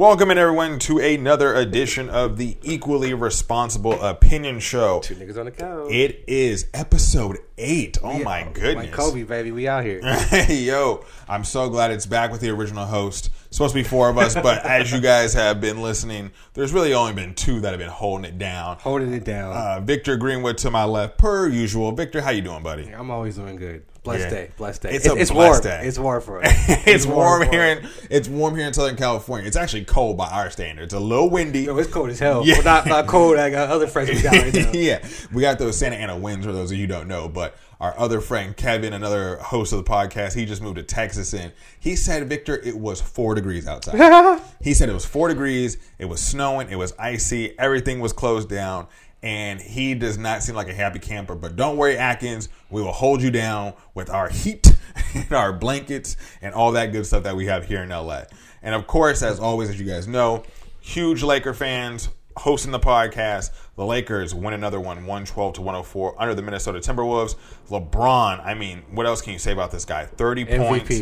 Welcome in everyone to another edition of the Equally Responsible Opinion Show. Two niggas on the couch. It is episode eight. Oh my goodness. Like Kobe, baby, we out here. Hey yo, I'm so glad it's back with the original host. Supposed to be four of us, but as you guys have been listening, there's really only been two that have been holding it down. Holding it down. Uh, Victor Greenwood to my left, per usual. Victor, how you doing, buddy? I'm always doing good. Blessed Yeah. day. Blessed day. It's a blessed warm. day. It's warm for us. it's warm for here in it's warm here in Southern California. It's actually cold by our standards. A little windy. Yo, it's cold as hell. Yeah. Well, not, not cold. I got other friends we got right now. yeah, we got those Santa Ana winds for those of you who don't know. But our other friend Kevin, another host of the podcast, he just moved to Texas. And he said, Victor, it was four degrees outside. he said it was four degrees. It was snowing. It was icy. Everything was closed down. And he does not seem like a happy camper. But don't worry, Atkins. We will hold you down with our heat and our blankets and all that good stuff that we have here in LA. And of course, as always, as you guys know, huge Laker fans hosting the podcast. The Lakers win another one, 112 to 104 under the Minnesota Timberwolves. LeBron, I mean, what else can you say about this guy? 30 MVP. points.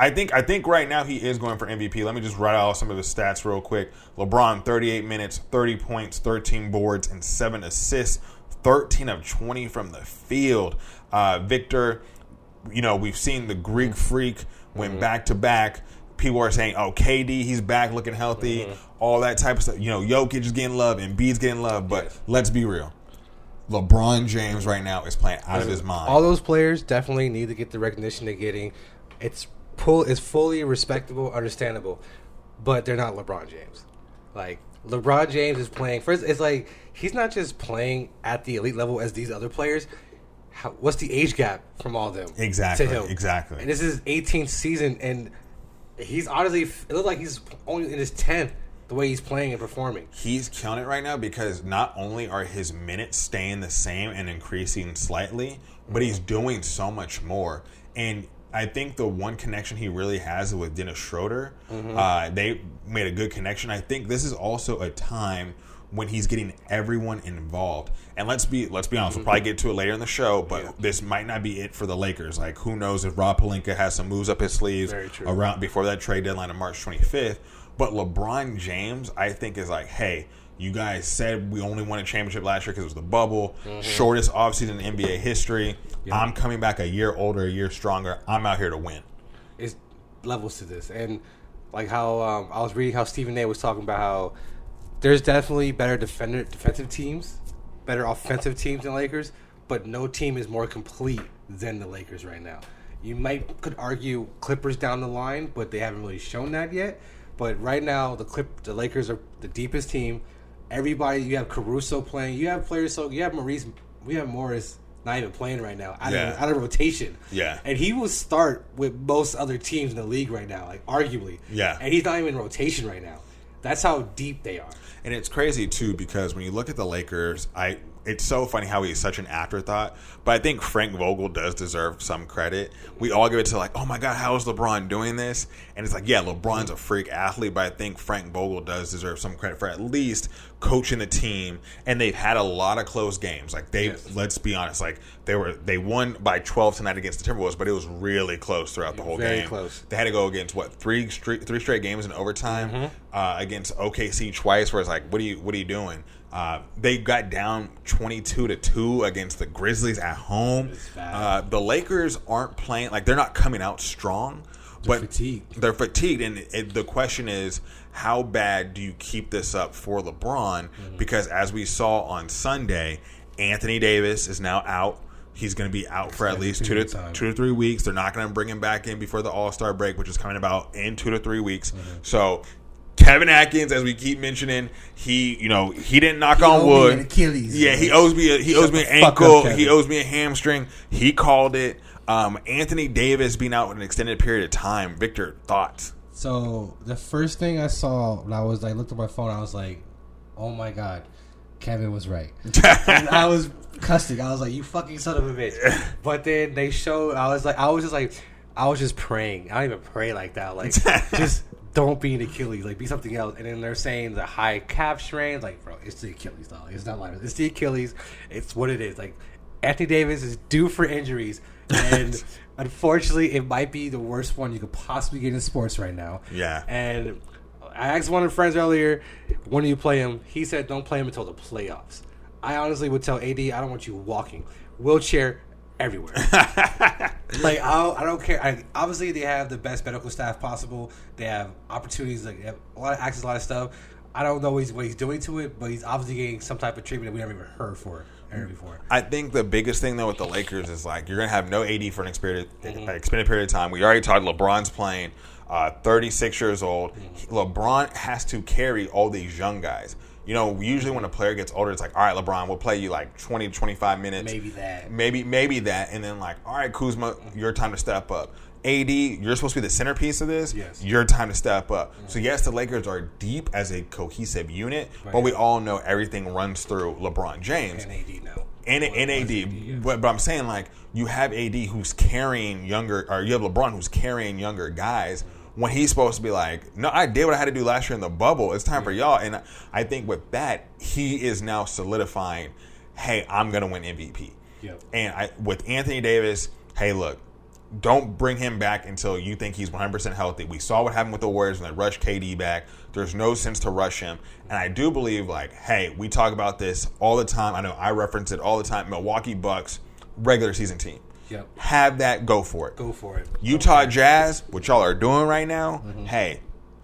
I think I think right now he is going for MVP. Let me just write out some of his stats real quick. LeBron, 38 minutes, 30 points, 13 boards, and 7 assists, 13 of 20 from the field. Uh, Victor, you know, we've seen the Greek mm-hmm. freak went mm-hmm. back to back. People are saying, "Oh, KD, he's back, looking healthy." Mm-hmm. All that type of stuff. You know, Jokic is getting love, and Embiid's getting love. But Yes. let's be real. LeBron James right now is playing out of his mind. All those players definitely need to get the recognition they're getting. It's pull is fully respectable, understandable, but they're not LeBron James. Like LeBron James is playing first. It's like he's not just playing at the elite level as these other players. How, what's the age gap from all of them? Exactly, To him? exactly. And this is 18th season, and he's honestly it looks like he's only in his 10th. The way he's playing and performing. he's killing it right now because not only are his minutes staying the same and increasing slightly, but he's doing so much more. And I think the one connection he really has is with Dennis Schroeder. Uh, they made a good connection. I think this is also a time when he's getting everyone involved. And let's be let's be honest, we'll probably get to it later in the show, but this might not be it for the Lakers. Like who knows if Rob Pelinka has some moves up his sleeves around before that trade deadline of March 25th. But LeBron James, I think, is like, hey, you guys said we only won a championship last year because it was the bubble, shortest offseason in NBA history. I'm coming back a year older, a year stronger. I'm out here to win. It's levels to this, and like how um, I was reading how Stephen A. was talking about how there's definitely better defender defensive teams, better offensive teams than Lakers, but no team is more complete than the Lakers right now. You might could argue Clippers down the line, but they haven't really shown that yet. But right now, the Clip the Lakers are the deepest team. Everybody, you have Caruso playing. You have players. So you have Maurice. We have Morris not even playing right now out, Yeah. of, out of rotation. Yeah. And he will start with most other teams in the league right now, like arguably. Yeah. And he's not even in rotation right now. That's how deep they are. And it's crazy too because when you look at the Lakers, I it's so funny how he's such an afterthought. But I think Frank Vogel does deserve some credit. We all give it to like, oh my god, how is LeBron doing this? And it's like, yeah, LeBron's a freak athlete, but I think Frank Vogel does deserve some credit for at least coaching the team. And they've had a lot of close games. Like they, Yes. let's be honest, like they were they won by twelve tonight against the Timberwolves, but it was really close throughout the whole Very game. close. They had to go against what three straight three straight games in overtime Mm-hmm. uh, against OKC twice. Where it's like, what are you what are you doing? Uh, they got down twenty two to two against the Grizzlies at home. Uh, the Lakers aren't playing like they're not coming out strong. but fatigued. They're fatigued, and it, the question is, how bad do you keep this up for LeBron? Mm-hmm. Because as we saw on Sunday, Anthony Davis is now out. He's going to be out for at least two to time. two to three weeks. They're not going to bring him back in before the All Star break, which is coming about in two to three weeks. Mm-hmm. So. Kevin Atkins, as we keep mentioning, he you know he didn't knock He on owed me wood. an Achilles. Yeah, he owes me a, he Shut owes me an fuck up, ankle. He owes me a hamstring. He called it. Um, Anthony Davis being out with an extended period of time. Victor, thoughts? So the first thing I saw when I was like looked at my phone, I was like, "Oh my god, Kevin was right." and I was cussing. I was like, "You fucking son of a bitch!" But then they showed. I was like, I was just like, I was just praying. I don't even pray like that. Like, just don't be an Achilles. Like, be something else. And then they're saying the high calf strains. Like, bro, it's the Achilles, dog. It's not like it's the Achilles. It's what it is. Like, Anthony Davis is due for injuries, and unfortunately, it might be the worst one you could possibly get in sports right now. Yeah. And I asked one of the friends earlier, when do you play him? He said, don't play him until the playoffs. I honestly would tell AD, I don't want you walking wheelchair everywhere. like I don't, I don't care. I, obviously, they have the best medical staff possible. They have opportunities, like they have a lot of access, a lot of stuff. I don't know what he's, what he's doing to it, but he's obviously getting some type of treatment that we haven't even heard for ever before. I think the biggest thing though with the Lakers is like you're gonna have no AD for an extended, Mm-hmm. extended period of time. We already talked. LeBron's playing, uh, 36 years old. Mm-hmm. LeBron has to carry all these young guys. You know, usually when a player gets older, it's like, all right, LeBron, we'll play you like 20 to 25 minutes. Maybe that. Maybe maybe that, and then like, all right, Kuzma, your time to step up. AD, you're supposed to be the centerpiece of this. Yes. Your time to step up. So yes, the Lakers are deep as a cohesive unit, but we all know everything runs through LeBron James And AD now. and, Well, and was AD, but, but I'm saying like you have AD who's carrying younger, or you have LeBron who's carrying younger guys when he's supposed to be like, no, I did what I had to do last year in the bubble. It's time for y'all. And I think with that, he is now solidifying, hey, I'm gonna win MVP. Yep. And I with Anthony Davis, hey, look, don't bring him back until you think he's 100% healthy. We saw what happened with the Warriors when they rushed KD back. There's no sense to rush him. And I do believe, like, hey, we talk about this all the time. I know I reference it all the time. Milwaukee Bucks, regular season team. Yep. Have that, go for it. Go for it. Utah Jazz, what y'all are doing right now, mm-hmm. hey,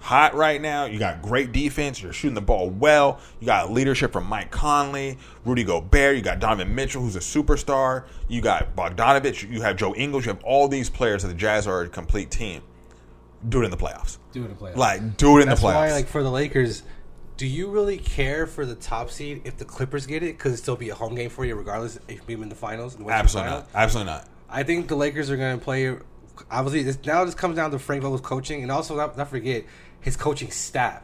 hot right now. You got great defense. You're shooting the ball well. You got leadership from Mike Conley, Rudy Gobert. You got Donovan Mitchell, who's a superstar. You got Bogdanovich. You have Joe Ingles. You have all these players that the Jazz are a complete team. Do it in the playoffs. Do it in the playoffs. Like, do it in That's the playoffs. why, like, for the Lakers, do you really care for the top seed if the Clippers get it? Because it'd still be a home game for you, regardless if you beat them in the finals. in the Western Absolutely not. Absolutely not. I think the Lakers are going to play. Obviously, this, now this comes down to Frank Vogel's coaching, and also not, not forget his coaching staff.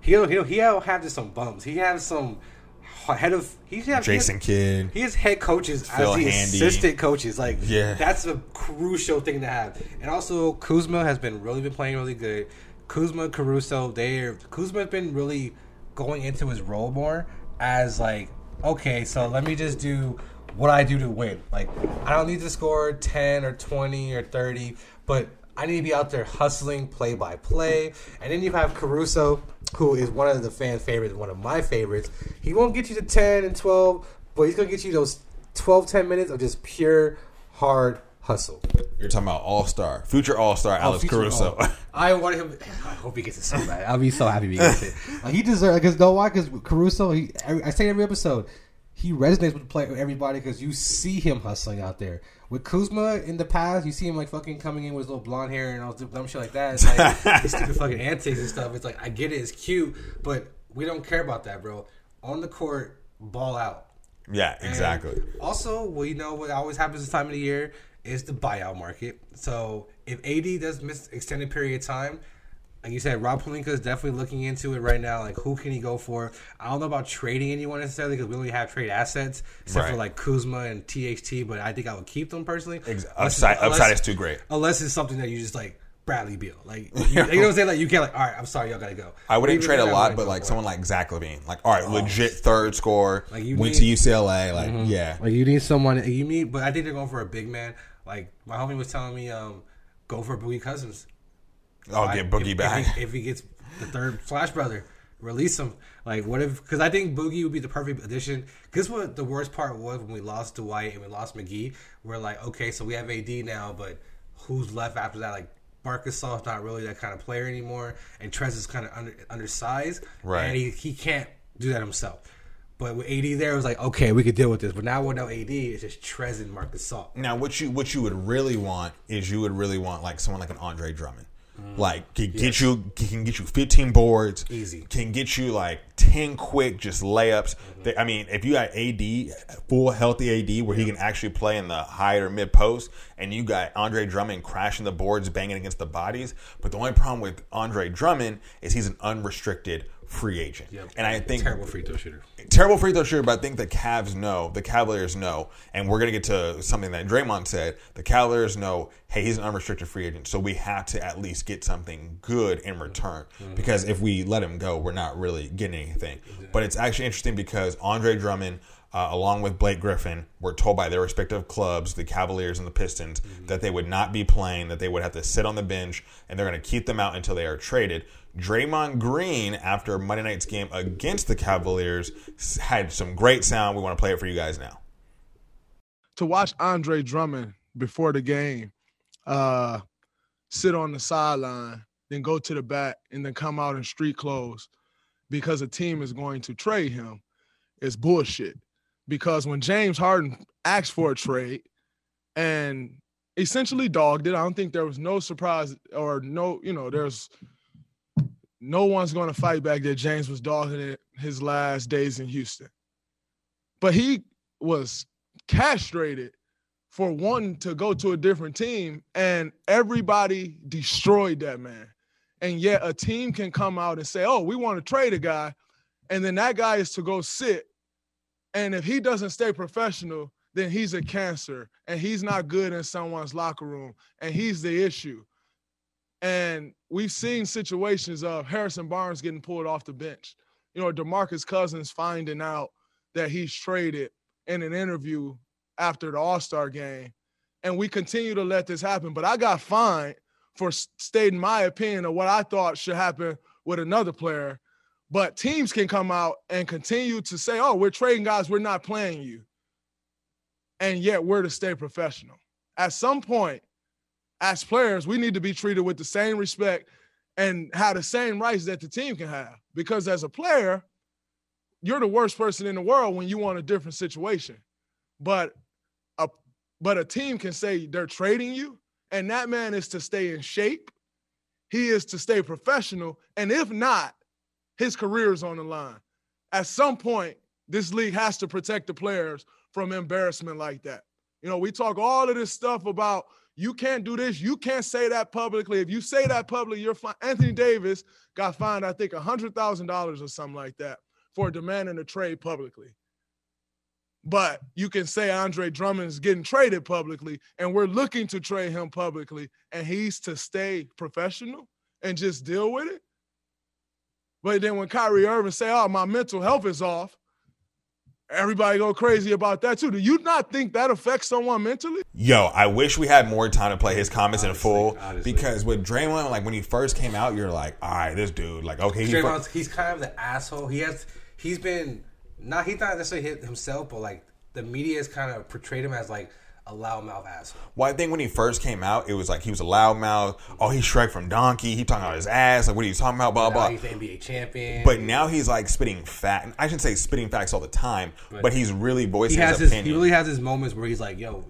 He don't, he he don't have just some bums. He has some head of he has Jason Kidd. He has head coaches Phil as the Handy. assistant coaches. Like Yeah. that's a crucial thing to have. And also Kuzma has been really been playing really good. Kuzma, Caruso, they're Kuzma has been really going into his role more as like, okay, so let me just do what I do to win. Like I don't need to score ten or twenty or thirty, but I need to be out there hustling play by play. And then you have Caruso, who is one of the fan favorites, one of my favorites. He won't get you to 10 and 12, but he's going to get you those 12, 10 minutes of just pure hard hustle. You're talking about All Star, future All Star, oh, Alex future Caruso. All- I want him. I hope he gets it so bad. I'll be so happy he gets it. Like, he deserves because know why? Because Caruso, he I say every episode, he resonates with the play with everybody because you see him hustling out there. With Kuzma in the past, you see him like fucking coming in with his little blonde hair and all dumb shit like that. It's like his stupid fucking antics and stuff. It's like I get it, it's cute, but we don't care about that, bro. On the court, ball out. yeah, And exactly. Also, we know what always happens this time of the year is the buyout market. So if AD does miss extended period of time, like you said, Rob Pelinka is definitely looking into it right now. Like, who can he go for? I don't know about trading anyone necessarily because we only have trade assets except for like Kuzma and THT. But I think I would keep them personally. Ex- upside, unless- upside is too great. Unless it's something that you just like Bradley Beal, like you, you know what I'm saying. Like you can't like, all right, I'm sorry, y'all gotta go. I wouldn't trade a lot, but like for someone like Zach LaVine, like all right, legit third score, Like, you went need- to UCLA, like yeah, Like you need someone you need, but I think they're going for a big man. Like my homie was telling me, um, go for Boogie Cousins. I'll I- get Boogie if, back. If he, if he gets the third Flash brother, release him. Like what if? Because I think Boogie would be the perfect addition. Because what the worst part was when we lost Dwight and we lost McGee. We're like, okay, so we have AD now, but who's left after that? Like. Marcus Gasol's not really that kind of player anymore, and Trez is kind of under, undersized, Right. And he, he can't do that himself. But with AD there, it was like, okay, we could deal with this. But now with no AD, it's just Trez and Marcus Gasol. Now, what you what you would really want is you would really want like someone like an Andre Drummond, Mm. like can get you can get you 15 boards, Easy. can get you like 10 quick just layups. Mm-hmm. They- I mean, if you got AD full healthy AD where he can actually play in the high or mid post, and you got Andre Drummond crashing the boards, banging against the bodies. But the only problem with Andre Drummond is he's an unrestricted free agent, and I think terrible free throw shooter. terrible free throw shooter, but I think the Cavs know, the Cavaliers know, and we're gonna get to something that Draymond said. The Cavaliers know, hey, he's an unrestricted free agent, so we have to at least get something good in return. Because if we let him go, we're not really getting anything. But it's actually interesting because Andre Drummond, uh, along with Blake Griffin, were told by their respective clubs, the Cavaliers and the Pistons, that they would not be playing, that they would have to sit on the bench, and they're going to keep them out until they are traded. Draymond Green, after Monday night's game against the Cavaliers, had some great sound. We want to play it for you guys now. to watch Andre Drummond before the game uh, sit on the sideline, then go to the back, and then come out in street clothes because a team is going to trade him is bullshit. Because when James Harden asked for a trade and essentially dogged it, I don't think there was no surprise or no, you know, there's no one's going to fight back that James was dogging it his last days in Houston. But he was castrated for wanting to go to a different team, and everybody destroyed that man. And yet, a team can come out and say, "Oh, we want to trade a guy," and then that guy is to go sit. And if he doesn't stay professional, then he's a cancer, and he's not good in someone's locker room, and he's the issue. And we've seen situations of Harrison Barnes getting pulled off the bench. You know, DeMarcus Cousins finding out that he's traded in an interview after the All Star game. And we continue to let this happen. But I got fined for stating my opinion of what I thought should happen with another player. But teams can come out and continue to say, oh, we're trading guys, we're not playing you. And yet we're to stay professional. At some point, as players, we need to be treated with the same respect and have the same rights that the team can have. Because as a player, you're the worst person in the world when you want a different situation. But a but a team can say they're trading you, and that man is to stay in shape. He is to stay professional, and if not, his career is on the line. At some point, this league has to protect the players from embarrassment like that. You know, we talk all of this stuff about you can't do this, you can't say that publicly. If you say that publicly, you're fine. Anthony Davis got fined, I think, hundred thousand dollars or something like that for demanding a trade publicly. But you can say Andre Drummond's getting traded publicly, and we're looking to trade him publicly, and he's to stay professional and just deal with it. But then when Kyrie Irving say, "Oh, my mental health is off," everybody go crazy about that too. Do you not think that affects someone mentally? Yo, I wish we had more time to play his comments in full honestly. because with Draymond, like when he first came out, you're like, all right, this dude, like, okay, he fir- Draymond's he's kind of the asshole. He has he's been not he's not necessarily hit himself, but like the media has kind of portrayed him as like a loudmouth asshole. Well, I think when he first came out, it was like he was a loudmouth. Oh, he's Shrek from Donkey. He talking about his ass. Like, what are you talking about? Blah Now blah. he's the NBA champion. But now he's like spitting fat. And I shouldn't say spitting facts all the time, but, he's really he has his his he really has his moments where he's like, yo,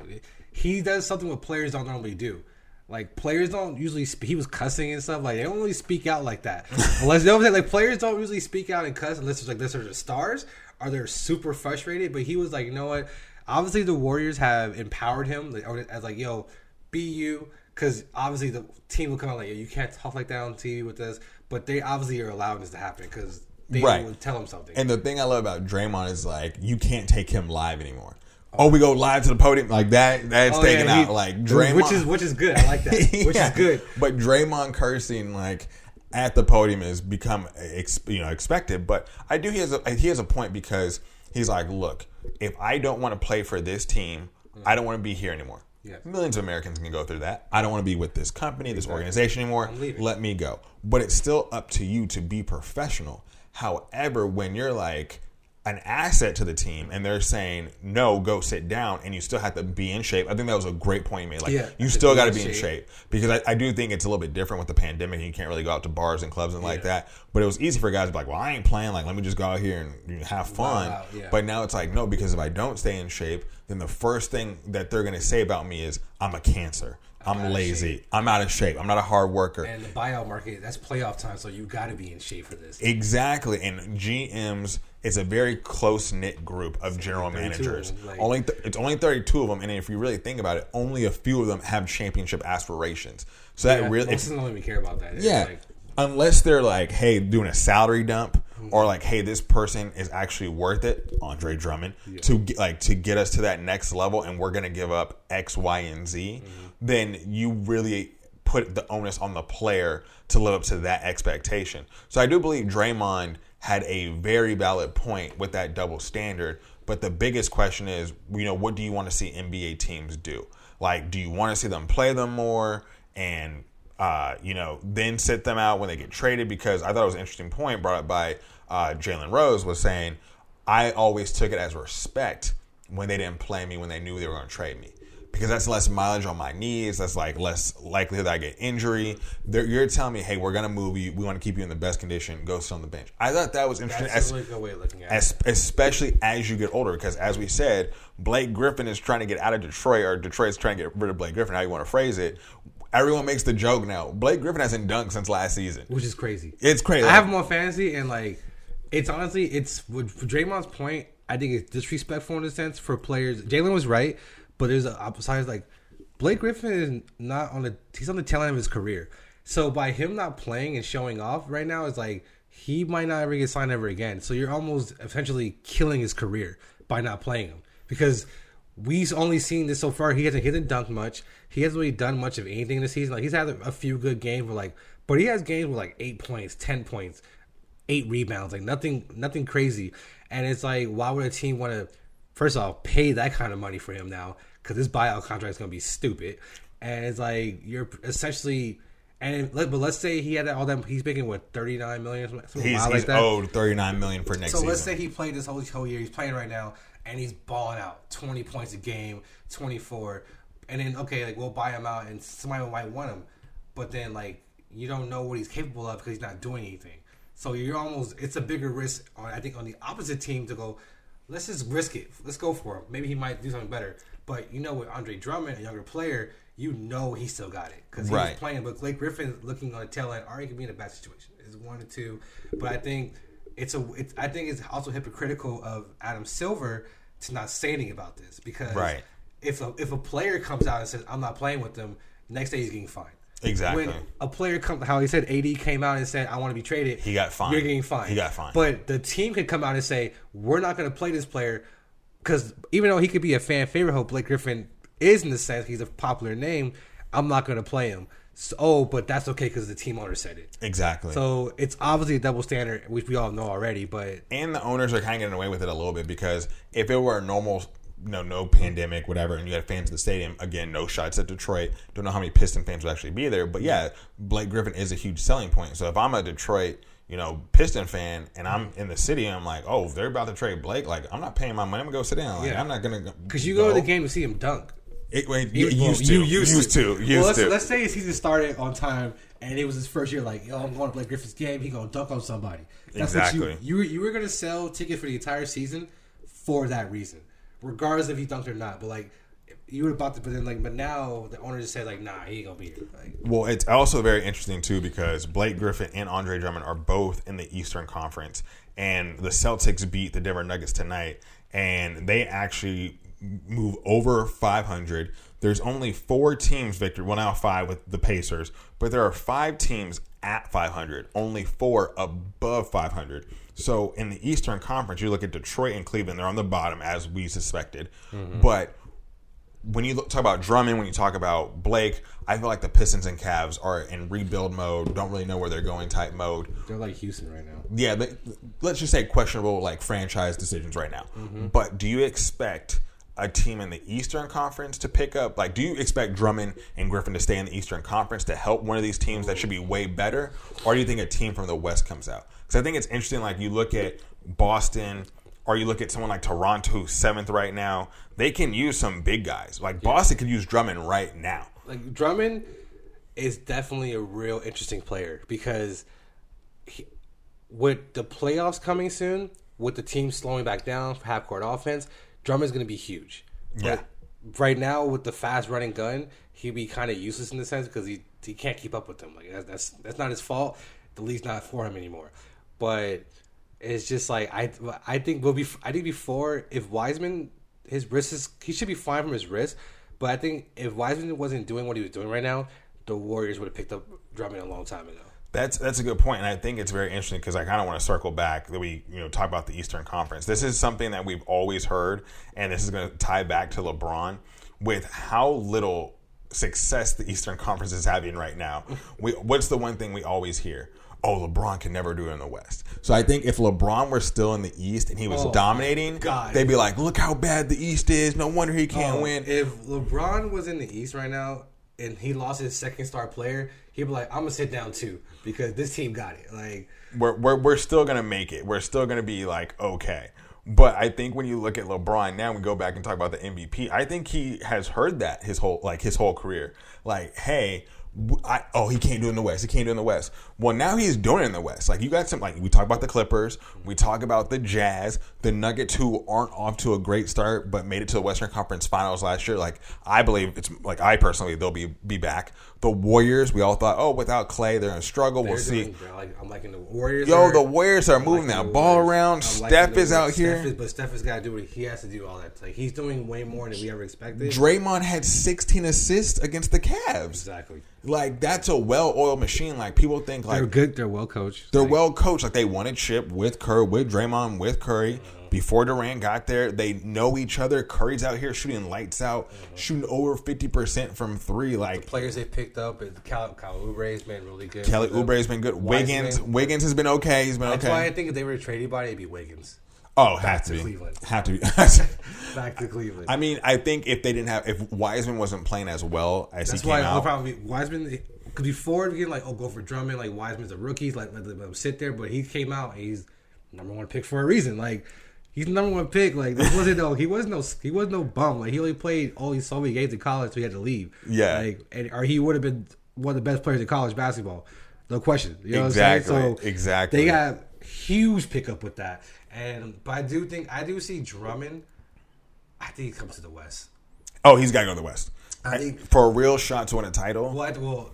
he does something what players don't normally do. Like players don't usually. Sp- he was cussing and stuff. Like they don't really speak out like that. Unless you know what I'm saying. Like players don't usually speak out and cuss unless it's like this are the stars. Are they super frustrated? But he was like, you know what? Obviously the Warriors have empowered him like, as like, yo, be you. Because obviously the team will come out like, yo, you can't talk like that on TV with us. But they obviously are allowing this to happen because they Right. will tell him something. And the thing I love about Draymond is like you can't take him live anymore. Oh, oh we go live to the podium like that. That's Oh, taken yeah, out. Like Draymond, which is which is good. I like that. Which Yeah. is good. But Draymond cursing like at the podium has become you know expected. But I do he has a, he has a point because he's like, look, if I don't want to play for this team, I don't want to be here anymore. Yeah. Millions of Americans can go through that. I don't want to be with this company, this organization anymore. Let me go. But it's still up to you to be professional. However, when you're like an asset to the team and they're saying no go sit down and you still have to be in shape. I think that was a great point you made. Like Yeah, you still got to be in shape. shape. Because I, I do think it's a little bit different with the pandemic and you can't really go out to bars and clubs and like that. But it was easy for guys to be like well i ain't playing. Like let me just go out here and you know, have fun. out, yeah. but now it's like no because if i don't stay in shape then the first thing that they're going to say about me is i'm a cancer i'm, lazy i'm out of shape i'm not a hard worker And the buyout market, that's playoff time, so you got to be in shape for this. Exactly, and GMs is a very close knit group of general 32 of managers. them, like- only th- it's only thirty two of them, and if you really think about it, only a few of them have championship aspirations. So that Yeah, really, most of them don't even care about that. It's yeah, like, unless they're like, hey, doing a salary dump, mm-hmm. or like, hey, this person is actually worth it, Andre Drummond, to get, like to get us to that next level, and we're gonna give up X, Y, and Z. Mm-hmm. Then you really put the onus on the player to live up to that expectation. So I do believe Draymond had a very valid point with that double standard. But the biggest question is, you know, what do you want to see NBA teams do? Like, do you want to see them play them more and, uh, you know, then sit them out when they get traded? Because I thought it was an interesting point brought up by uh, Jalen Rose was saying, I always took it as respect when they didn't play me when they knew they were going to trade me because that's less mileage on my knees. That's like less likelihood that I get injury. They're, you're telling me, hey, we're gonna move you. We want to keep you in the best condition. Go sit on the bench. I thought that was interesting, That's as- a way of looking at it. especially as you get older. Because as we said, Blake Griffin is trying to get out of Detroit, or Detroit's trying to get rid of Blake Griffin. How you want to phrase it? Everyone makes the joke now. Blake Griffin hasn't dunked since last season. which is crazy. It's crazy. I have more fantasy, and like, it's honestly, it's for Draymond's point. I think it's disrespectful in a sense for players. Jalen was right, but there's a uh, besides like Blake Griffin is not on the he's on the tail end of his career. So by him not playing and showing off right now is like he might not ever get signed ever again. So you're almost essentially killing his career by not playing him because we've only seen this so far. He hasn't he hasn't dunked much. He hasn't really done much of anything this season. Like he's had a, a few good games, but like, but he has games with like eight points, ten points, eight rebounds, like nothing, nothing crazy. And it's like, why would a team want to, first off, pay that kind of money for him now? Because this buyout contract is going to be stupid. And it's like you're essentially, and let- but let's say he had all that. He's making what thirty nine million, something he's he's like that. owed thirty nine million for next So season. let's say he played this whole whole year. He's playing right now, and he's balling out, twenty points a game, twenty four, and then okay, like we'll buy him out, and somebody might want him, but then like you don't know what he's capable of because he's not doing anything. So you're almost it's a bigger risk on I think on the opposite team to go. Let's just risk it. Let's go for him. Maybe he might do something better. But you know, with Andre Drummond, a younger player, you know he still got it because he's Right. playing. But Blake Griffin looking on the tail end, already could be in a bad situation. Is one or two. But I think it's a. It's, I think it's also hypocritical of Adam Silver to not say anything about this because Right. if a, if a player comes out and says I'm not playing with them, next day he's getting fined. Exactly. When a player comes, how he said AD came out and said I want to be traded, He got fined. You're getting fined. He got fined. But the team could come out and say we're not going to play this player because even though he could be a fan favorite, hope Blake Griffin is in the sense he's a popular name. I'm not going to play him. So, oh, but that's okay because the team owner said it. exactly. So it's obviously a double standard, which we all know already. But and the owners are kind of getting away with it a little bit because if it were a normal, you know, no pandemic, whatever, and you had fans in the stadium, again, no shots at Detroit. Don't know how many Piston fans would actually be there, but yeah, Blake Griffin is a huge selling point. So if I'm a Detroit, you know, Piston fan, and I'm in the city, I'm like, oh, they're about to trade Blake. Like, I'm not paying my money. I'm gonna go sit down. Like, Yeah. I'm not gonna because you go to the game to see him dunk. It, wait, you, well, used to, you used, to, used well, let's, to. let's say his season started on time and it was his first year. Like, yo, I'm going to Blake Griffin's game. He gonna dunk on somebody. That's Exactly. What you, you were- you were gonna sell tickets for the entire season for that reason, regardless if he dunked or not. But like, you were about to. But then like, but now the owner just said like, nah, he ain't gonna be here. Like, Well, it's also very interesting too because Blake Griffin and Andre Drummond are both in the Eastern Conference, and the Celtics beat the Denver Nuggets tonight, and they actually move over 500. There's only four teams, Victor. Well, now five with the Pacers, but there are five teams at 500. Only four above 500. So in the Eastern Conference, you look at Detroit and Cleveland. They're on the bottom, as we suspected, mm-hmm. but when you talk about Drummond, when you talk about Blake, I feel like the Pistons and Cavs are in rebuild mode. Don't really know where they're going type mode. they're like Houston right now. Yeah, they, let's just say questionable like franchise decisions right now. Mm-hmm. But do you expect a team in the Eastern Conference to pick up? Like, do you expect Drummond and Griffin to stay in the Eastern Conference to help one of these teams that should be way better, or do you think a team from the West comes out? Because I think it's interesting. Like you look at Boston. Or you look at someone like Toronto, who's seventh right now. They can use some big guys. Like Boston could use Drummond right now. like Drummond is definitely a real interesting player because he, with the playoffs coming soon, with the team slowing back down for half court offense, Drummond's going to be huge. Yeah. But right now, with the fast running gun, he'd be kind of useless in the sense because he he can't keep up with them. Like that's that's, that's not his fault. The league's not for him anymore. But it's just like I I think will be I think before if Wiseman his wrist is he should be fine from his wrist, but I think if Wiseman wasn't doing what he was doing right now, the Warriors would have picked up Drummond a long time ago. That's that's a good point, and I think it's very interesting because I kind of want to circle back that we you know talk about the Eastern Conference. This is something that we've always heard, and this is going to tie back to LeBron with how little success the Eastern Conference is having right now. We, what's the one thing we always hear? Oh, LeBron can never do it in the West. So I think if LeBron were still in the East and he was Oh, dominating, God. they'd be like, look how bad the East is. No wonder he can't Oh, win. If LeBron was in the East right now and he lost his second star player, he'd be like, I'm gonna sit down too because this team got it. Like we're, we're, we're still going to make it. We're still going to be like, okay. But I think when you look at LeBron now, we go back and talk about the MVP. I think he has heard that his whole like his whole career. Like, hey, I, oh, he can't do it in the West. He can't do it in the West. Well, now he's doing it in the West. Like you got some like we talk about the Clippers, we talk about the Jazz, the Nuggets who aren't off to a great start but made it to the Western Conference Finals last year. Like I believe it's like I personally they'll be be back. The Warriors, we all thought, oh, without Clay, they're gonna struggle. we'll they're see. doing, bro, like, I'm liking the Warriors. Yo, are- the Warriors are I'm moving liking that ball Warriors. around. I'm Steph is out here. Steph is, but Steph has got to do what he has to do. All that. Like he's doing way more than we ever expected. Draymond had 16 assists against the Cavs. exactly. Like that's a well-oiled machine. Like people think like They're good. They're well coached. they're Like, well coached. Like they won a chip with Curry, with Draymond, with Curry. Uh-huh. Before Durant got there, they know each other. Curry's out here shooting lights out, Uh-huh. shooting over 50% from three. Like players they picked up. is Cal, Cal Oubre's been really good. Kelly. Oubre's been good. Wiseman. Wiggins, Wiggins has been okay. He's been okay. That's why I think if they were to trade anybody, it'd be Wiggins. Oh, have to to be. Cleveland. Have to be. Back to Cleveland. I mean, I think if they didn't have, if Wiseman wasn't playing as well as That's he why came I'll out, probably Wiseman. Because before we get like, oh, go for Drummond. Like Wiseman's a rookie. Like let him sit there. But he came out. and He's number one pick for a reason. Like he's the number one pick. Like this wasn't no. He was no. He was no bum. Like he only played all these so many games in college, so he had to leave. Yeah. Like and or he would have been one of the best players in college basketball. No question. You know what I'm saying? Exactly, So exactly. They got huge pickup with that. And but I do think I do see Drummond. I think he comes to the West. oh, he's got to go to the West I think for a real shot to win a title. What? Well,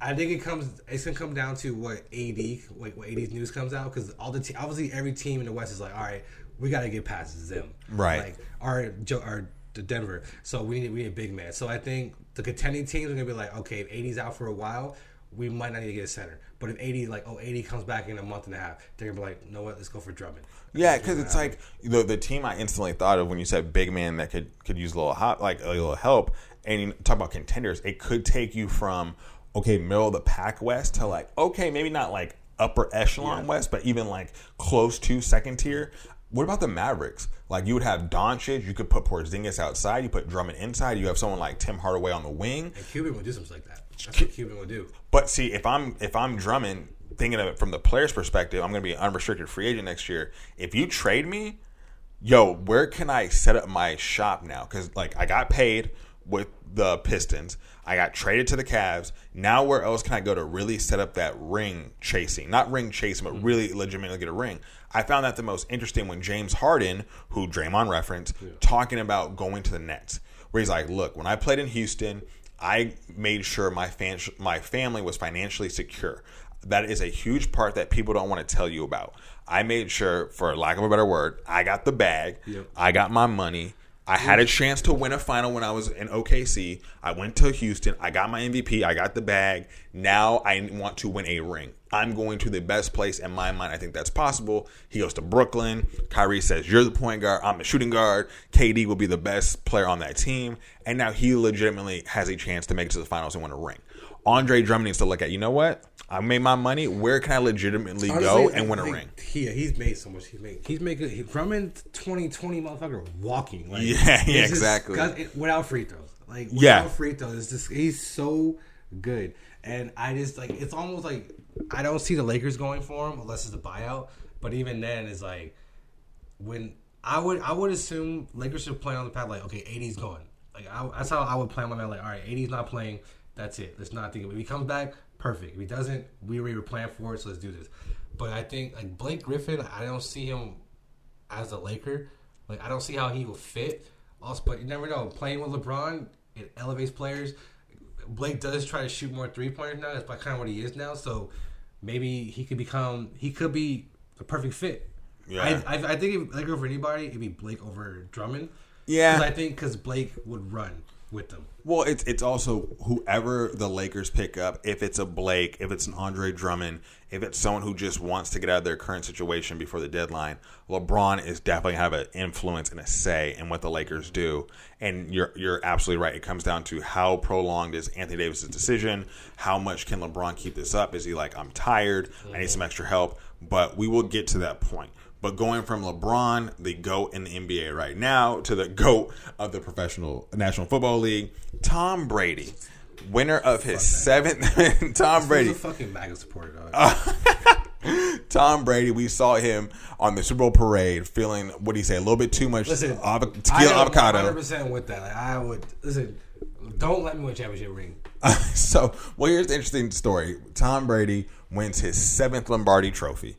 I think it comes. It's gonna come down to what AD, what, what AD's news comes out because all the te- obviously every team in the West is like, all right, we got to get past them, Right. Like our our the Denver, so we need we need a big man. So I think the contending teams are gonna be like, okay, if AD's out for a while, we might not need to get a center. But if AD like, oh, AD comes back in a month and a half, they're gonna be like, you know what, let's go for Drummond. Yeah, because it's like the the team I instantly thought of when you said big man that could could use a little hot like a little help, and you talk about contenders. It could take you from okay middle of the pack West to like okay maybe not like upper echelon West, but even like close to second tier. What about the Mavericks? Like you would have Doncic, you could put Porzingis outside, you put Drummond inside, you have someone like Tim Hardaway on the wing. And Cuban would do something like that. That's what Cuban would do. But see, if I'm if I'm Drummond, thinking of it from the player's perspective, I'm going to be an unrestricted free agent next year. If you trade me, yo, where can I set up my shop now? Because like I got paid with the Pistons, I got traded to the Cavs. Now where else can I go to really set up that ring chasing? Not ring chasing, but mm-hmm. really legitimately get a ring. I found that the most interesting when James Harden, who Draymond referenced, talking about going to the Nets, where he's like, "Look, when I played in Houston." I made sure my fan, my family was financially secure. That is a huge part that people don't want to tell you about. I made sure, for lack of a better word, I got the bag. Yep. I got my money. I had a chance to win a final when I was in OKC. I went to Houston. I got my MVP. I got the bag. Now I want to win a ring. I'm going to the best place in my mind. I think that's possible. He goes to Brooklyn. Kyrie says, You're the point guard. I'm the shooting guard. KD will be the best player on that team. And now he legitimately has a chance to make it to the finals and win a ring. Andre Drummond needs to look at, you know what? I made my money. Where can I legitimately go and win a ring? Yeah, he's made so much. He's made. He's making he, Drummond twenty twenty motherfucker walking. Like, Yeah, yeah, just- exactly. It- without free throws, like without Yeah. free throws, it's just he's so good. And I just like it's almost like I don't see the Lakers going for him unless it's a buyout. But even then, it's like when I would I would assume Lakers should play on the path like okay, AD's going. Like I, that's how I would plan my man. Like all right, AD's not playing. That's it. Let's not think. If he comes back, perfect. If he doesn't, we already were planning for it. So let's do this. But I think like Blake Griffin, I don't see him as a Laker. Like I don't see how he will fit. Also, but you never know. Playing with LeBron, it elevates players. Blake does try to shoot more three pointers now. That's kind of what he is now. So maybe he could become. He could be the perfect fit. Yeah. I, I, I think if Blake over anybody, it'd be Blake over Drummond. Yeah. Because I think because Blake would run. With them. Well, it's it's also whoever the Lakers pick up. If it's a Blake, if it's an Andre Drummond, if it's someone who just wants to get out of their current situation before the deadline, LeBron is definitely have an influence and a say in what the Lakers do. And you're you're absolutely right. It comes down to how prolonged is Anthony Davis' decision. How much can LeBron keep this up? Is he like I'm tired? I need mm-hmm. some extra help. But we will get to that point. But going from LeBron, the GOAT in the NBA right now, to the GOAT of the professional National Football League, Tom Brady, winner of his seventh. Tom Brady. He's a fucking MAGA supporter, dog. Tom Brady, we saw him on the Super Bowl parade feeling, what do you say, a little bit too much Listen, avo- I tequila am avocado. 100% with that. Like, I would listen. Don't let me win a championship ring. so, well, here's the interesting story. Tom Brady wins his seventh Lombardi trophy.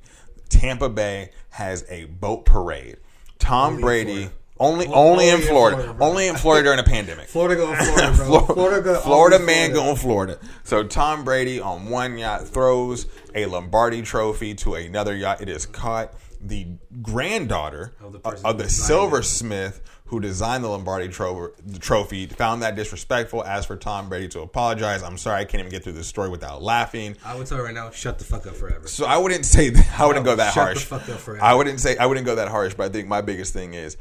Tampa Bay has a boat parade. Tom Only Brady, Florida. only O- only, only in in Florida, Florida, only in Florida during a pandemic. Florida go Florida, bro. Florida, Florida go Florida man Florida. going Florida. So Tom Brady on one yacht throws a Lombardi trophy to another yacht. It is caught. The granddaughter Of the of, person of who the silversmith who designed the Lombardi tro- the trophy found that disrespectful. Asked for Tom Brady to apologize. I'm sorry, I can't even get through this story without laughing. I would tell you right now, shut the fuck up forever. So I wouldn't say that, I wouldn't No, go that shut harsh. the fuck up forever. I wouldn't say I wouldn't go that harsh, but I think my biggest thing is,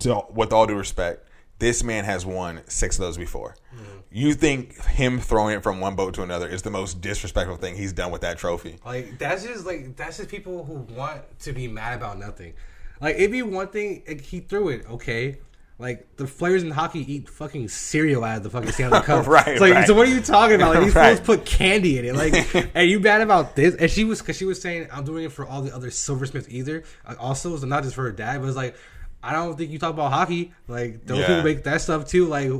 to, with all due respect, this man has won six of those before. Mm-hmm. You think him throwing it from one boat to another is the most disrespectful thing he's done with that trophy? Like that's just like that's just people who want to be mad about nothing. Like it'd be one thing like, he threw it, okay. Like the players in hockey eat fucking cereal out of the fucking Stanley Cup. Right, It's like, right. so what are you talking about? Like these Right. fools put candy in it. Like, are you mad about this? And she was because she was saying I'm doing it for all the other silversmiths either. Like, also, so not just for her dad, but it's like I don't think you talk about hockey. Like those Yeah. people make that stuff too. Like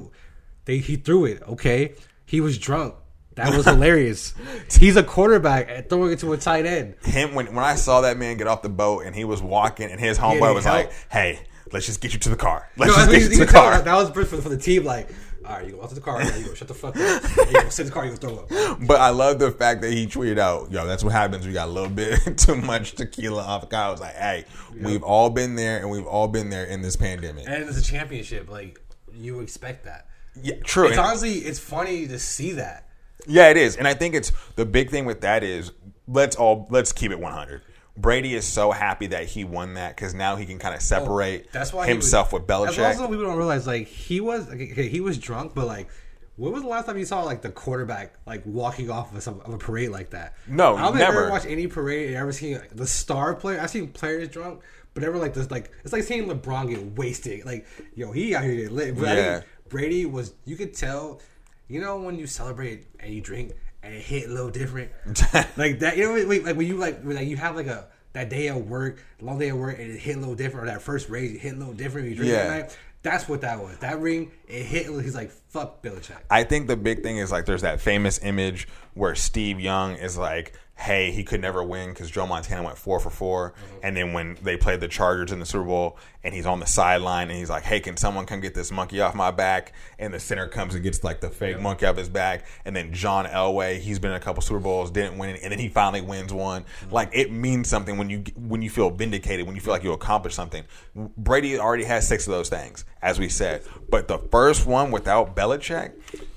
they he threw it, okay. He was drunk. That was hilarious. He's a quarterback throwing it to a tight end. Him when when I saw that man get off the boat and he was walking and his homeboy was help. like, "Hey, let's just get you to the car. Let's No, just I get mean, you to the car." that, that was for, for the team. Like, all right, you go out to the car. Now you go shut the fuck up. You go sit in the car. You go throw up. But I love the fact that he tweeted out, "Yo, that's what happens. We got a little bit too much tequila off avocado." I was like, "Hey, we've all been there, and we've all been there in this pandemic." And it's a championship. Like you expect that. yeah, true. It's honestly, it's funny to see that. Yeah, it is, and I think it's the big thing with that is let's all let's keep it one hundred. Brady is so happy that he won that because now he can kind of oh, separate Oh, That's why himself was, with Belichick. also people don't realize. Like he was, okay, he was drunk, but like. When was the last time you saw like the quarterback like walking off of, some, of a parade like that? No, I don't never. Watched any parade and ever seen like, the star player. I've seen players drunk, but never like this. Like it's like seeing LeBron get wasted. Like yo, he out here lit. But I Yeah. Brady was. You could tell. You know when you celebrate and you drink and it hit a little different, like that. You know, like when you like when, like you have like a that day at work, long day at work, and it hit a little different, or that first raise it hit a little different. You drink Yeah. at night. That's what that was. That ring, it hit. He's like, "Fuck Belichick." I think the big thing is like there's that famous image where Steve Young is like, "Hey, he could never win because Joe Montana went four for 4 mm-hmm. and then when they played the Chargers in the Super Bowl, and he's on the sideline and he's like, "Hey, can someone come get this monkey off my back?" And the center comes and gets like the fake monkey off his back, and then John Elway, he's been in a couple Super Bowls, didn't win, and then he finally wins one. Mm-hmm. Like it means something when you when you feel vindicated, when you feel like you accomplished something. Brady already has six of those things, as we said, but the first one without Belichick.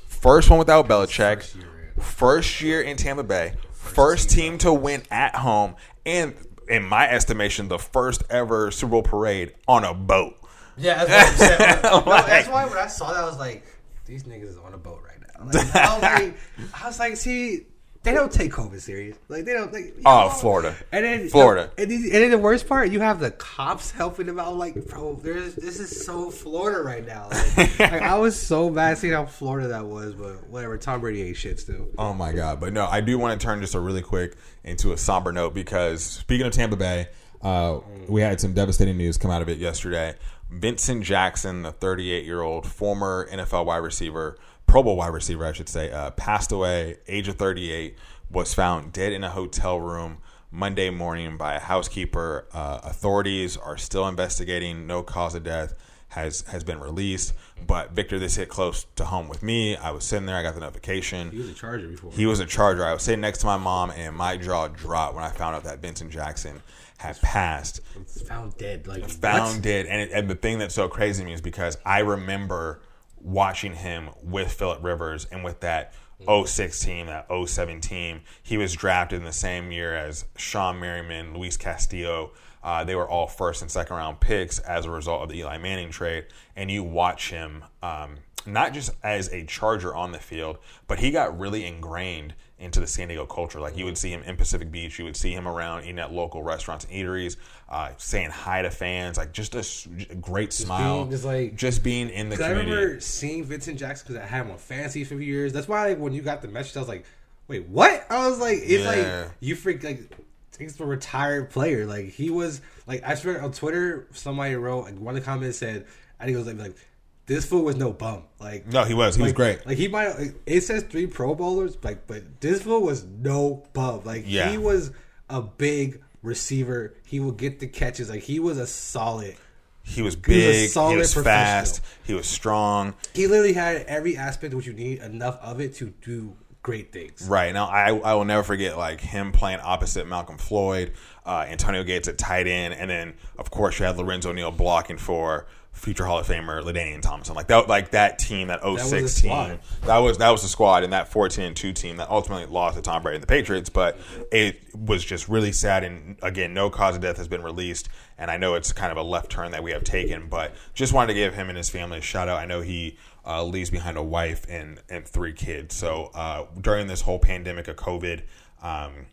First one without Belichick. First year in Tampa Bay. First team to win at home. And in my estimation, the first ever Super Bowl parade on a boat. Yeah, that's what I'm saying. no, Like- that's why when I saw that, I was like, "These niggas is on a boat right now." Like, I, was like, I was like, "See, they don't take COVID serious. Like they don't. Like, Oh, know? Florida. And then Florida. and, then, and then the worst part, you have the cops helping them out. Like, bro, there's this is so Florida right now. Like, like, I was so mad seeing how Florida that was, but whatever. Tom Brady ate shit still. Oh my god! But no, I do want to turn just a really quick into a somber note because speaking of Tampa Bay, uh, we had some devastating news come out of it yesterday. Vincent Jackson, the 38 year old former NFL wide receiver, Pro Bowl wide receiver, I should say, uh, passed away, age of 38, was found dead in a hotel room Monday morning by a housekeeper. Uh, authorities are still investigating. No cause of death has has been released. But Victor, this hit close to home with me. I was sitting there. I got the notification. He was a Charger before. He was a Charger. I was sitting next to my mom, and my jaw dropped when I found out that Vincent Jackson had passed, found dead. Like found what? dead. And, it, and the thing that's so crazy to me is because I remember watching him with Philip Rivers and with that 06 team, that 07 team. He was drafted in the same year as Shawne Merriman, Luis Castillo. Uh, they were all first and second round picks as a result of the Eli Manning trade. And you watch him um, not just as a Charger on the field, but he got really ingrained into the San Diego culture. Like you would see him in Pacific Beach, you would see him around eating at local restaurants and eateries, uh, saying hi to fans, like just a, s- a great smile, being- just like- just being in the. Community. I remember seeing Vincent Jackson because I had him on fantasy for a few years. That's why like, when you got the message, I was like, "Wait, what?" I was like, "It's Yeah. like you freak like." He's a retired player. Like he was like I swear on Twitter, somebody wrote like one of the comments said, I think it was like, like this fool was no bum. Like no, he was. He was great. Like he might. Like, it says three Pro Bowlers, like, but this fool was no bum. Like Yeah. he was a big receiver. He would get the catches. Like he was a solid. He was was big. He solid was fast. He was strong. He literally had every aspect which you need, enough of it to do great things. Right now, I I will never forget like him playing opposite Malcolm Floyd, uh, Antonio Gates at tight end, and then of course you had Lorenzo Neal blocking for future Hall of Famer LaDainian Thompson. Like that, like that team, that 06 a team, that was that was the squad, and that fourteen and two team that ultimately lost to Tom Brady and the Patriots. But it was just really sad, and again, no cause of death has been released. And I know it's kind of a left turn that we have taken, but just wanted to give him and his family a shout out. I know he uh, leaves behind a wife and and three kids. So uh, during this whole pandemic of COVID, um,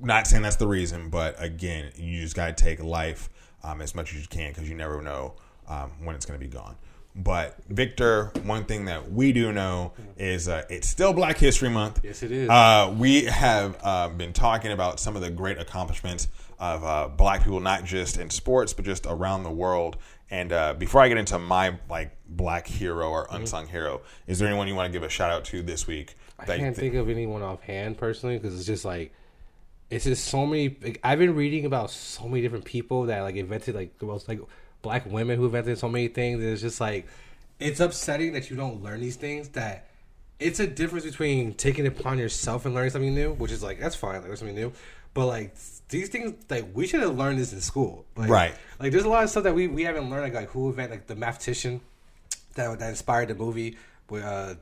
not saying that's the reason, but again, you just got to take life um, as much as you can because you never know um, when it's going to be gone. But Victor, one thing that we do know is uh, it's still Black History Month. Yes, it is. Uh, we have uh, been talking about some of the great accomplishments of uh, Black people, not just in sports, but just around the world. And uh, before I get into my like Black hero or unsung hero, is there anyone you want to give a shout out to this week? I can't thi- think of anyone offhand personally because it's just like it's just so many. Like, I've been reading about so many different people that like invented like the most like black women who invented so many things. And it's just like it's upsetting that you don't learn these things. That it's a difference between taking it upon yourself and learning something new, which is like that's fine, like learn something new. But like these things, like we should have learned this in school, like, Right. Like there's a lot of stuff that we, we haven't learned, like, like who invented like the mathematician that that inspired the movie with uh,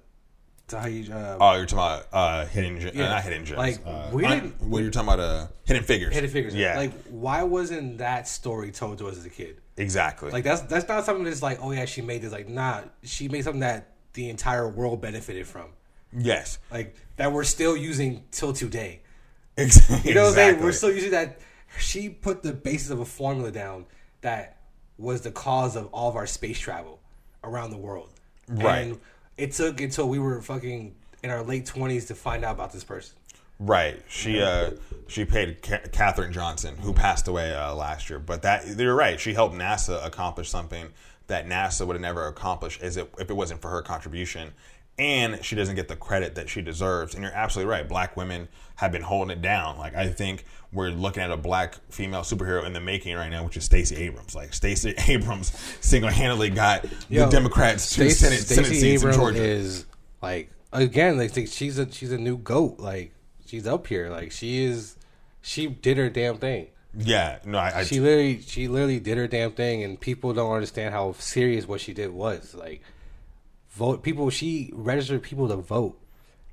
Tahi, uh Oh, you're talking about uh, hidden, Ge- Yeah. uh, not hidden gems. Like, uh, we didn't- What you're talking about? Uh, hidden figures. Hidden Figures. Yeah, Like, why wasn't that story told to us as a kid? Exactly. Like, that's that's not something that's like, oh yeah, she made this. Like, nah, she made something that the entire world benefited from. yes, Like that we're still using till today. Ex- You know what I'm saying? We're still using that. She put the basis of a formula down that was the cause of all of our space travel around the world. Right. And it took until we were fucking in our late twenties to find out about this person. Right. She uh she paid Ca- Katherine Johnson, who passed away uh, last year. But that you're right. She helped NASA accomplish something that NASA would have never accomplished as it, if it wasn't for her contribution. And she doesn't get the credit that she deserves. And you're absolutely right. Black women have been holding it down. Like I think we're looking at a black female superhero in the making right now, which is Stacey Abrams. Like Stacey Abrams single handedly got Yo, the Democrats to Stacey- Senate, Senate Stacey seats in Abrams Georgia. is like again, like she's a she's a new goat. Like she's up here. Like she is. She did her damn thing. yeah. No, I, I She literally, she literally did her damn thing, and people don't understand how serious what she did was. Like, vote people. She registered people to vote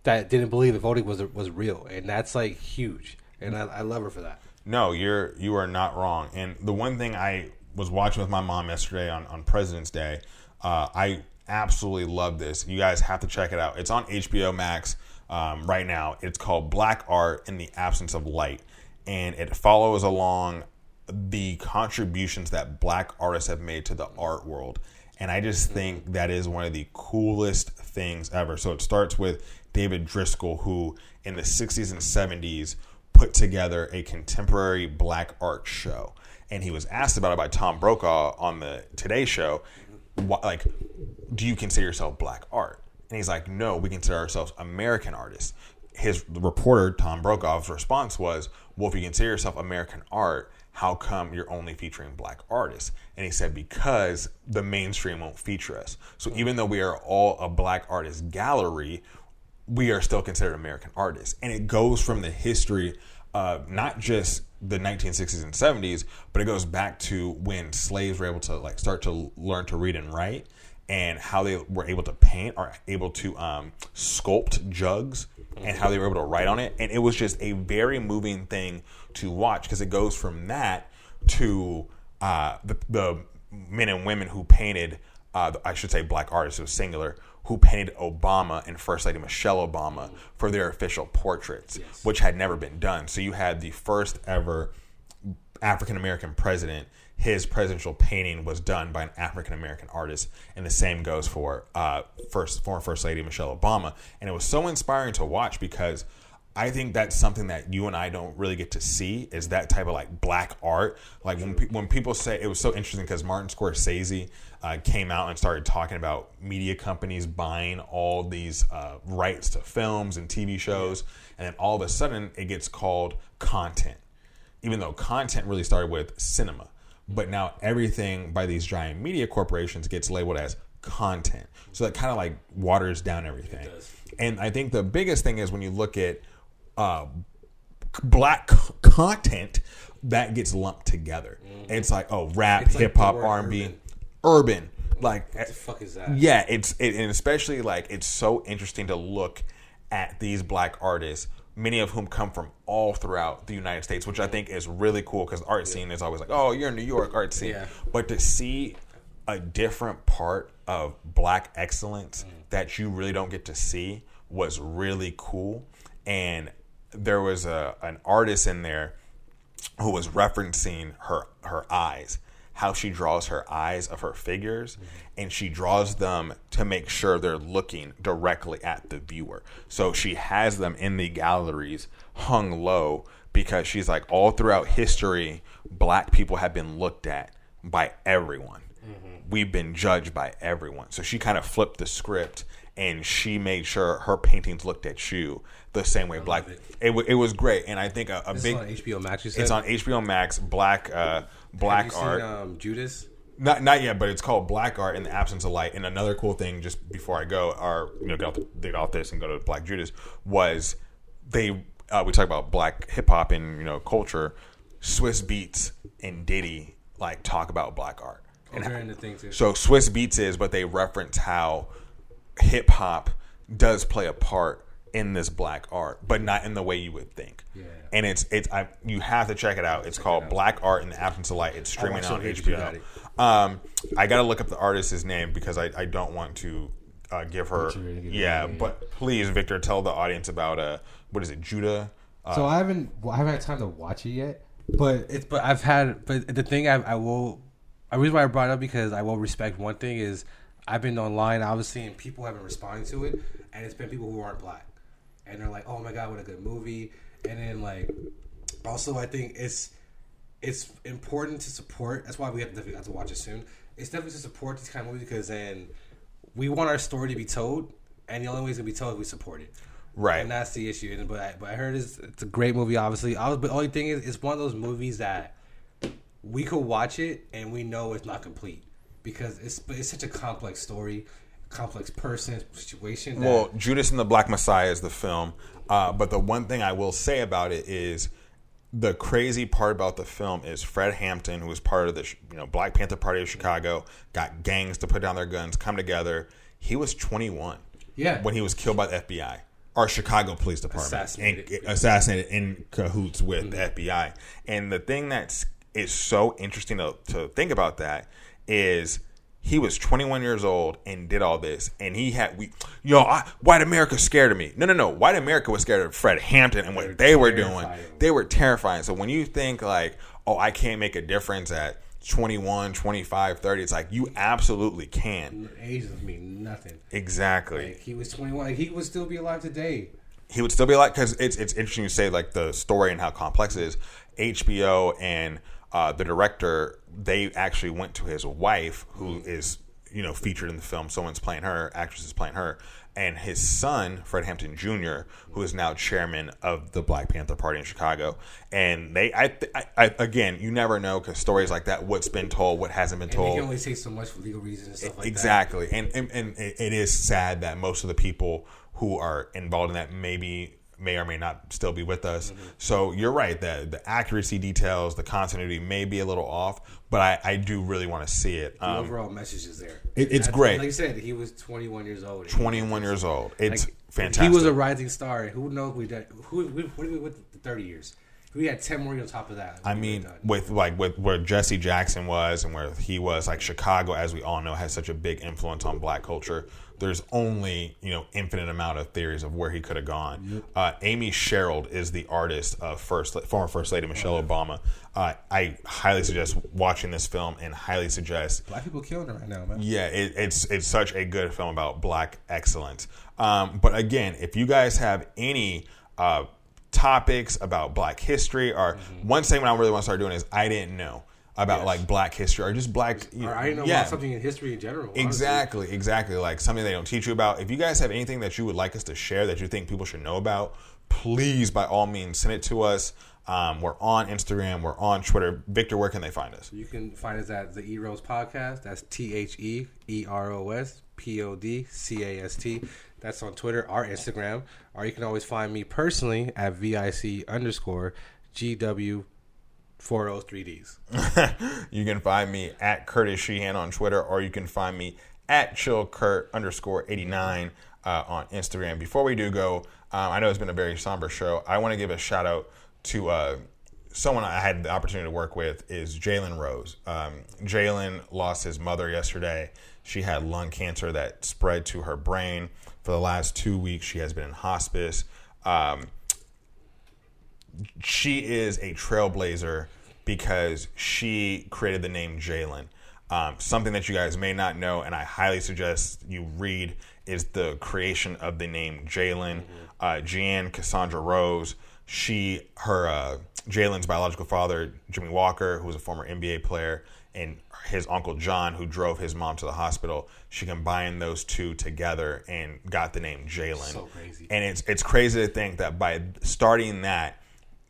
that didn't believe that voting was was real, and that's like huge. And I, I love her for that. No, you're you are not wrong. And the one thing I was watching with my mom yesterday on, on President's Day, uh, I absolutely love this. You guys have to check it out. It's on HBO Max um, right now. It's called Black Art in the Absence of Light, and it follows along the contributions that black artists have made to the art world. And I just think that is one of the coolest things ever. So it starts with David Driskell, who in the 60s and 70s put together a contemporary black art show. And he was asked about it by Tom Brokaw on the Today Show. Like, do you consider yourself black art? And he's like, no, we consider ourselves American artists. His reporter, Tom Brokaw's response was, well, if you consider yourself American art, how come you're only featuring black artists? And he said, because the mainstream won't feature us. So even though we are all a black artist gallery, we are still considered American artists. And it goes from the history of not just the 1960s and 70s, but it goes back to when slaves were able to like start to learn to read and write. And how they were able to paint or able to um, sculpt jugs and how they were able to write on it. And it was just a very moving thing to watch because it goes from that to uh, the, the men and women who painted, uh, I should say black artists, it was singular, who painted Obama and First Lady Michelle Obama for their official portraits, which had never been done. So you had the first ever African American president, his presidential painting was done by an African American artist, and the same goes for uh, first former First Lady Michelle Obama. And it was so inspiring to watch because I think that's something that you and I don't really get to see is that type of like black art. Like when pe- when people say it was so interesting because Martin Scorsese uh, came out and started talking about media companies buying all these uh, rights to films and TV shows, and then all of a sudden it gets called content even though content really started with cinema. But now everything by these giant media corporations gets labeled as content. So that kind of like waters down everything. And I think the biggest thing is when you look at uh, black c- content that gets lumped together. It's like oh rap, hip hop, R and B, urban. urban. Like What the fuck is that? yeah, it's it, and especially like it's so interesting to look at these black artists, many of whom come from all throughout the United States, which I think is really cool because art scene is always like, oh, you're in New York, art scene, Yeah. but to see a different part of black excellence mm. that you really don't get to see was really cool, and there was a an artist in there who was referencing her her eyes how she draws her eyes of her figures and she draws them to make sure they're looking directly at the viewer so she has them in the galleries hung low because she's like all throughout history black people have been looked at by everyone we've been judged by everyone so she kind of flipped the script and she made sure her paintings looked at you the same way black it. it, wa- it was great and i think a, a big HBO Max. You said it's on HBO Max. Black uh, black art. Um, Judas. not not yet, but it's called Black Art in the Absence of Light. And another cool thing, just before I go, or you know, get off, the, get off this and go to Black Judas, was they uh, we talk about black hip hop and you know culture. Swizz Beatz and Diddy like talk about black art. Oh, too. So Swizz Beatz is, but they reference how hip hop does play a part in this black art, but not in the way you would think. Yeah. And it's it's I, you have to check it out. It's called Black Art in the Absence of Light. It's streaming on on HBO HBO. Um, I got to look up the artist's name because I, I don't want to uh, give her. Butcher it, give it Yeah, away. but please, Victor, tell the audience about uh what is it, Judah? Uh, So I haven't well, I haven't had time to watch it yet, but It's but I've had but the thing I, I will a reason why I brought it up because I will respect one thing is I've been online obviously and people have been responding to it and it's been people who aren't black and they're like oh my god what a good movie and then like also I think it's it's important to support that's why we have to definitely have to watch it soon it's definitely to support these kind of movies because then we want our story to be told and the only way it's gonna be told is we support it Right. and that's the issue. And- But I, but I heard it's, it's a great movie. Obviously, I was, but the only thing is, it's one of those movies that we could watch it and we know it's not complete because it's but it's such a complex story, complex person situation. That, Well, Judas and the Black Messiah is the film, uh, but the one thing I will say about it is the crazy part about the film is Fred Hampton, who was part of the you know Black Panther Party of Chicago, got gangs to put down their guns, come together. He was 21, Yeah. when he was killed by the FBI or Chicago Police Department, Assassinated. and, assassinated in cahoots with the FBI. And the thing that's is so interesting to, to think about that is he was 21 years old and did all this, and he had we, yo, I, white America scared of me. No, no, no, white America was scared of Fred Hampton and what they were doing. terrified of him. They were terrifying. So when you think like, oh, I can't make a difference at 21, 25, 30, it's like you absolutely can. age doesn't mean nothing. Exactly. Like he was twenty one. Like, he would still be alive today. he would still be alive because it's it's interesting to say like the story and how complex it is. HBO and uh, the director they actually went to his wife who is you know featured in the film. Someone's playing her, actress is playing her, and his son Fred Hampton Jr., who is now chairman of the Black Panther Party in Chicago. And they, I, I, I again, you never know because stories like that, what's been told, what hasn't been And told. he can only say so much for legal reasons and stuff like that. exactly and, and and it is sad that most of the people who are involved in that maybe may or may not still be with us. So you're right that the accuracy details, the continuity may be a little off, but I, I do really want to see it. The Um, overall message is there. It- it's great. Like you said, he was 21 years old. 21 years old. It's Like, fantastic. He was a rising star. Who knows? We did. Who? we- What did we with the 30 years? We had 10 more on top of that. I mean, with like with where Jesse Jackson was and where he was, like Chicago, as we all know, has such a big influence on black culture. There's only you know infinite amount of theories of where he could have gone. Uh, Amy Sherald is the artist of first former First Lady Michelle Obama. Uh, I highly suggest watching this film and highly suggest Black people killing it right now, man. yeah, it, it's it's such a good film about black excellence. Um, but again, if you guys have any uh, topics about black history, or one segment I really want to start doing is I didn't know about Yes. like black history or just black. You or I didn't know yeah. about something in history in general. honestly. Exactly, exactly. Like something they don't teach you about. If you guys have anything that you would like us to share that you think people should know about, please, by all means, send it to us. Um, we're on Instagram. We're on Twitter. Victor, where can they find us? You can find us at the E Rose Podcast. That's T H E E R O S P O D C A S T. That's on Twitter or Instagram. Or you can always find me personally at VIC underscore GW 403Ds. you can find me at Curtis Sheehan on Twitter, or you can find me at chillkurt underscore 89 uh, on Instagram. Before we do go, um, I know it's been a very somber show. I want to give a shout out to uh, someone I had the opportunity to work with is Jalen Rose. Um, Jalen lost his mother yesterday. She had lung cancer that spread to her brain. For the last two weeks, she has been in hospice. Um, she is a trailblazer because she created the name Jalen. Um, something that you guys may not know, and I highly suggest you read, is the creation of the name Jalen. Uh, Jeanne Cassandra Rose. She, her, uh, Jalen's biological father, Jimmy Walker, who was a former NBA player, and his uncle John, who drove his mom to the hospital. She combined those two together and got the name Jalen. So crazy. And it's it's crazy to think that by starting that,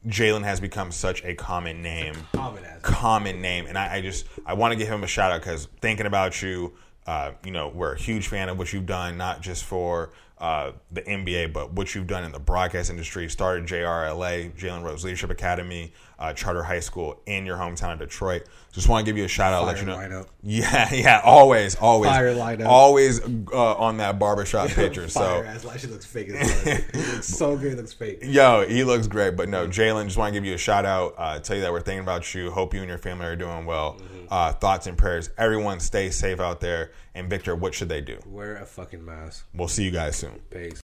Jalen has become such a common name, Common common name, and I, I just I want to give him a shout out because thinking about you, uh, you know, we're a huge fan of what you've done, not just for uh, the NBA, but what you've done in the broadcast industry. Started JRLA, Jalen Rose Leadership Academy, uh, Charter High School in your hometown of Detroit. Just want to give you a shout out, let you know. lineup. Yeah, yeah, always, always, Fire lineup. always uh, on that barbershop picture. so ass. Like she looks fake as looks so good. Looks fake. Yo, he looks great. But no, Jalen, just want to give you a shout out. Uh, tell you that we're thinking about you. Hope you and your family are doing well. Uh, thoughts and prayers. Everyone stay safe out there. And Victor, what should they do? Wear a fucking mask. We'll see you guys soon. Peace.